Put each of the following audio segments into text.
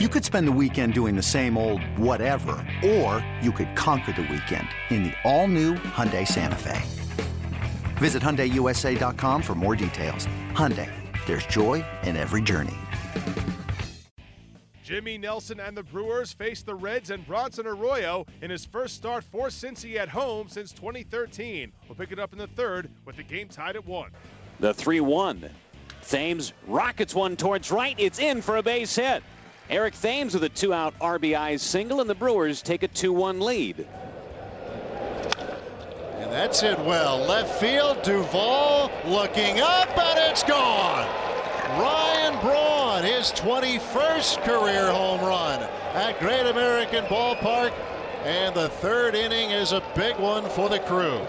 You could spend the weekend doing the same old whatever, or you could conquer the weekend in the all-new Hyundai Santa Fe. Visit HyundaiUSA.com for more details. Hyundai, there's joy in every journey. Jimmy Nelson and the Brewers face the Reds and Bronson Arroyo in his first start for Cincy at home since 2013. We'll pick it up in the third with the game tied at one. The 3 1. Thames rockets one towards right. It's in for a base hit. Eric Thames with a two out RBI single, and the Brewers take a 2 1 lead. And that's it well. Left field, Duvall looking up, and it's gone. Ryan Braun, his 21st career home run at Great American Ballpark. And the third inning is a big one for the crew.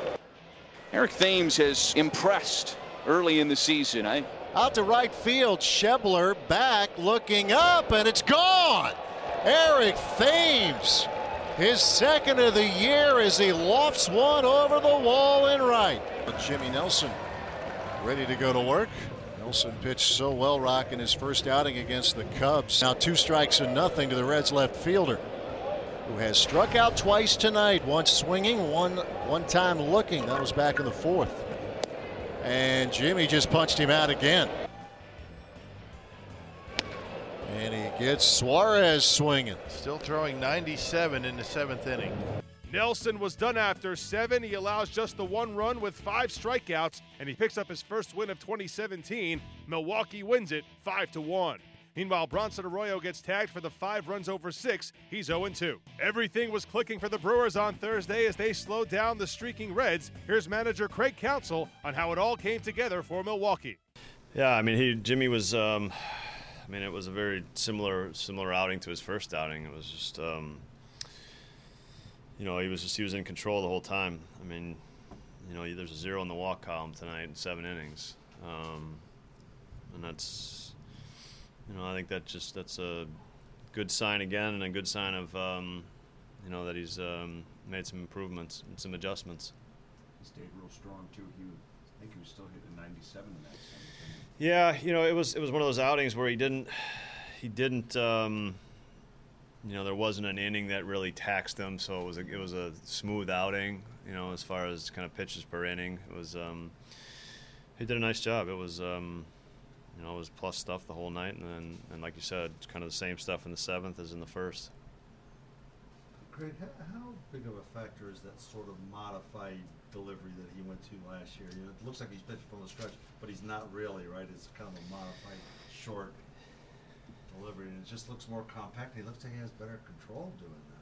Eric Thames has impressed early in the season. I out to right field. Schebler back looking up, and it's gone. Eric Thames, his second of the year as he lofts one over the wall in right. Jimmy Nelson ready to go to work. Nelson pitched so well, Rock, in his first outing against the Cubs. Now two strikes and nothing to the Reds left fielder, who has struck out twice tonight. Once swinging, one one time looking. That was back in the fourth. And Jimmy just punched him out again. And he gets Suarez swinging. Still throwing 97 in the seventh inning. Nelson was done after seven. He allows just the one run with five strikeouts, and he picks up his first win of 2017. Milwaukee wins it 5 to 1. Meanwhile, Bronson Arroyo gets tagged for the five runs over six. He's 0 2. Everything was clicking for the Brewers on Thursday as they slowed down the streaking Reds. Here's manager Craig Counsell on how it all came together for Milwaukee. Yeah, I mean, he Jimmy was. Um, I mean, it was a very similar similar outing to his first outing. It was just, um, you know, he was just he was in control the whole time. I mean, you know, there's a zero in the walk column tonight in seven innings, um, and that's you know, I think that just that's a good sign again, and a good sign of um, you know that he's um, made some improvements and some adjustments. He stayed real strong too. He, I think he was still hitting 97 in that. Yeah, you know, it was it was one of those outings where he didn't he didn't. Um, you know, there wasn't an inning that really taxed him, so it was a, it was a smooth outing. You know, as far as kind of pitches per inning, it was. Um, he did a nice job. It was. Um, you know, it was plus stuff the whole night, and then, and like you said, it's kind of the same stuff in the seventh as in the first. Craig, how big of a factor is that sort of modified delivery that he went to last year? You know, it looks like he's pitching from the stretch, but he's not really, right? It's kind of a modified, short delivery, and it just looks more compact. He looks like he has better control doing that.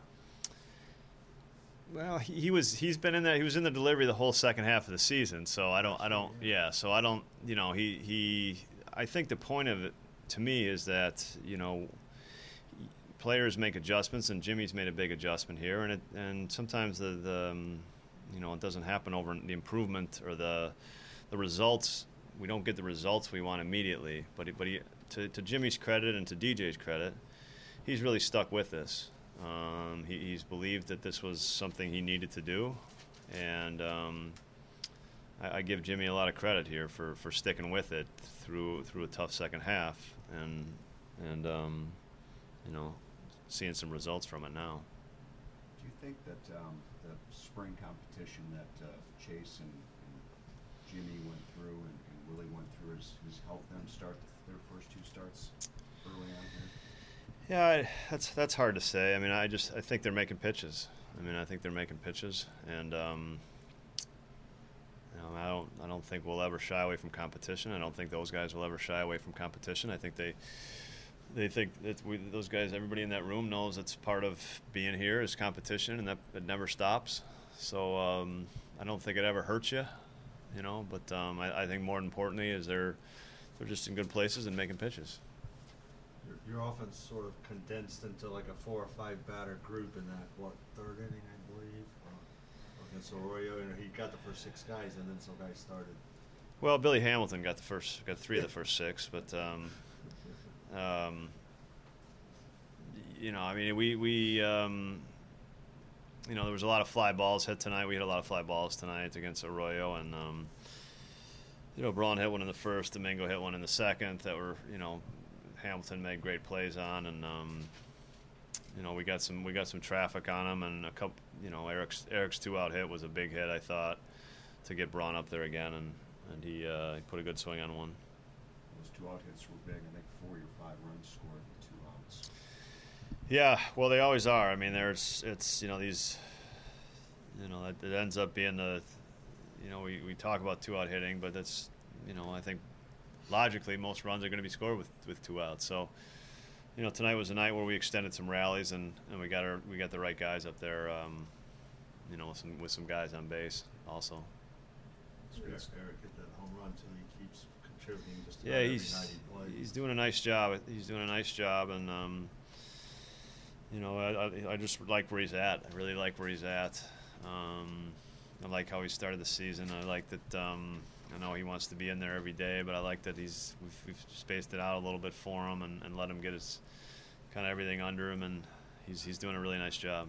Well, he, he was he's been in there. He was in the delivery the whole second half of the season. So I don't I don't yeah. So I don't you know he he I think the point of it to me is that you know players make adjustments, and Jimmy's made a big adjustment here, and it, and sometimes the, the um, you know it doesn't happen over the improvement or the the results. We don't get the results we want immediately, but he, but he, to, to Jimmy's credit and to DJ's credit, he's really stuck with this. Um, he, he's believed that this was something he needed to do, and um, I, I, give Jimmy a lot of credit here for, for sticking with it through through a tough second half and and um, you know seeing some results from it now. Do you think that um, the spring competition that uh, Chase and, and, Jimmy went through and, and Willie went through has, has helped them start the, their first two starts early on here? Yeah, that's that's hard to say. I mean, I just I think they're making pitches. I mean, I think they're making pitches, and um, I don't I don't think we'll ever shy away from competition. I don't think those guys will ever shy away from competition. I think they they think that we, those guys, everybody in that room knows it's part of being here is competition, and that it never stops. So um, I don't think it ever hurts you, you know. But um, I, I, think more importantly is they're they're just in good places and making pitches. Your, your offense sort of condensed into like a four or five batter group in that what third inning, I believe against Arroyo, and he got the first six guys, and then some guys started. Well, Billy Hamilton got the first, got three of the first six, but um, um, you know, I mean, we we um, you know there was a lot of fly balls hit tonight. We had a lot of fly balls tonight against Arroyo, and um, you know, Braun hit one in the first, Domingo hit one in the second that were you know Hamilton made great plays on, and um, you know we got some we got some traffic on him, and a couple. You know, Eric's Eric's two out hit was a big hit. I thought to get Braun up there again, and and he, uh, he put a good swing on one. Those two out hits were big. I think four or five runs scored with two outs. Yeah, well, they always are. I mean, there's it's you know these, you know, it, it ends up being the, you know, we, we talk about two out hitting, but that's, you know, I think logically most runs are going to be scored with with two outs. So, you know, tonight was a night where we extended some rallies and, and we got our we got the right guys up there, um, you know, with some with some guys on base also. Eric hit that home run too. He keeps contributing just about Yeah, he's he he's doing a nice job. He's doing a nice job, and um, you know, I, I, I just like where he's at. I really like where he's at. Um, I like how he started the season. I like that. Um, I know he wants to be in there every day, but I like that he's we've, we've spaced it out a little bit for him and, and let him get his kind of everything under him, and he's he's doing a really nice job.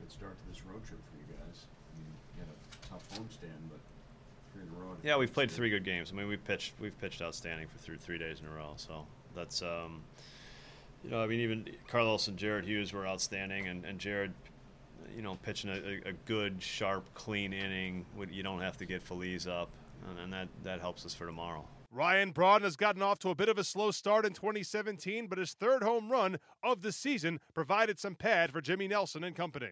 Good start to this road trip for you guys. I mean, you had a tough homestand, but three in a row. Yeah, we've played three good games. I mean, we've pitched we've pitched outstanding for three three days in a row. So that's um, you know, I mean, even Carlos and Jared Hughes were outstanding, and, and Jared, you know, pitching a, a, good, sharp, clean inning. You don't have to get Feliz up, and, and that that helps us for tomorrow. Ryan Braun has gotten off to a bit of a slow start in 2017, but his third home run of the season provided some pad for Jimmy Nelson and company.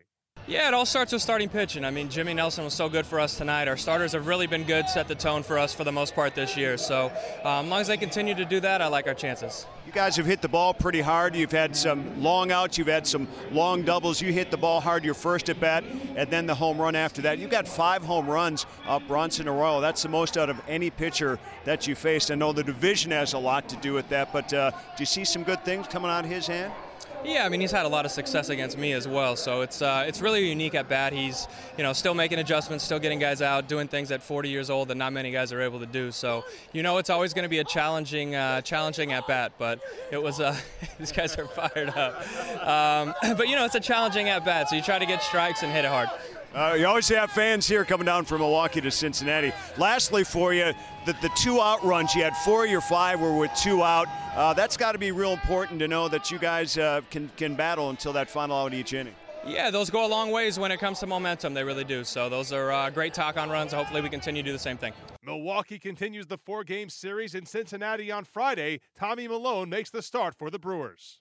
Yeah, it all starts with starting pitching. I mean, Jimmy Nelson was so good for us tonight. Our starters have really been good, set the tone for us for the most part this year. So, um, as long as they continue to do that, I like our chances. You guys have hit the ball pretty hard. You've had some long outs, you've had some long doubles. You hit the ball hard your first at bat, and then the home run after that. You've got five home runs up Bronson Arroyo. That's the most out of any pitcher that you faced. I know the division has a lot to do with that, but uh, do you see some good things coming out of his hand? Yeah, I mean he's had a lot of success against me as well, so it's uh, it's really unique at bat. He's you know still making adjustments, still getting guys out, doing things at 40 years old that not many guys are able to do. So you know it's always going to be a challenging uh, challenging at bat, but it was uh, these guys are fired up. Um, but you know it's a challenging at bat, so you try to get strikes and hit it hard. Uh, you always have fans here coming down from Milwaukee to Cincinnati. Lastly, for you, the, the two out runs, you had four of your five were with two out. Uh, that's got to be real important to know that you guys uh, can, can battle until that final out each inning. Yeah, those go a long ways when it comes to momentum. They really do. So those are uh, great talk on runs. Hopefully, we continue to do the same thing. Milwaukee continues the four game series in Cincinnati on Friday. Tommy Milone makes the start for the Brewers.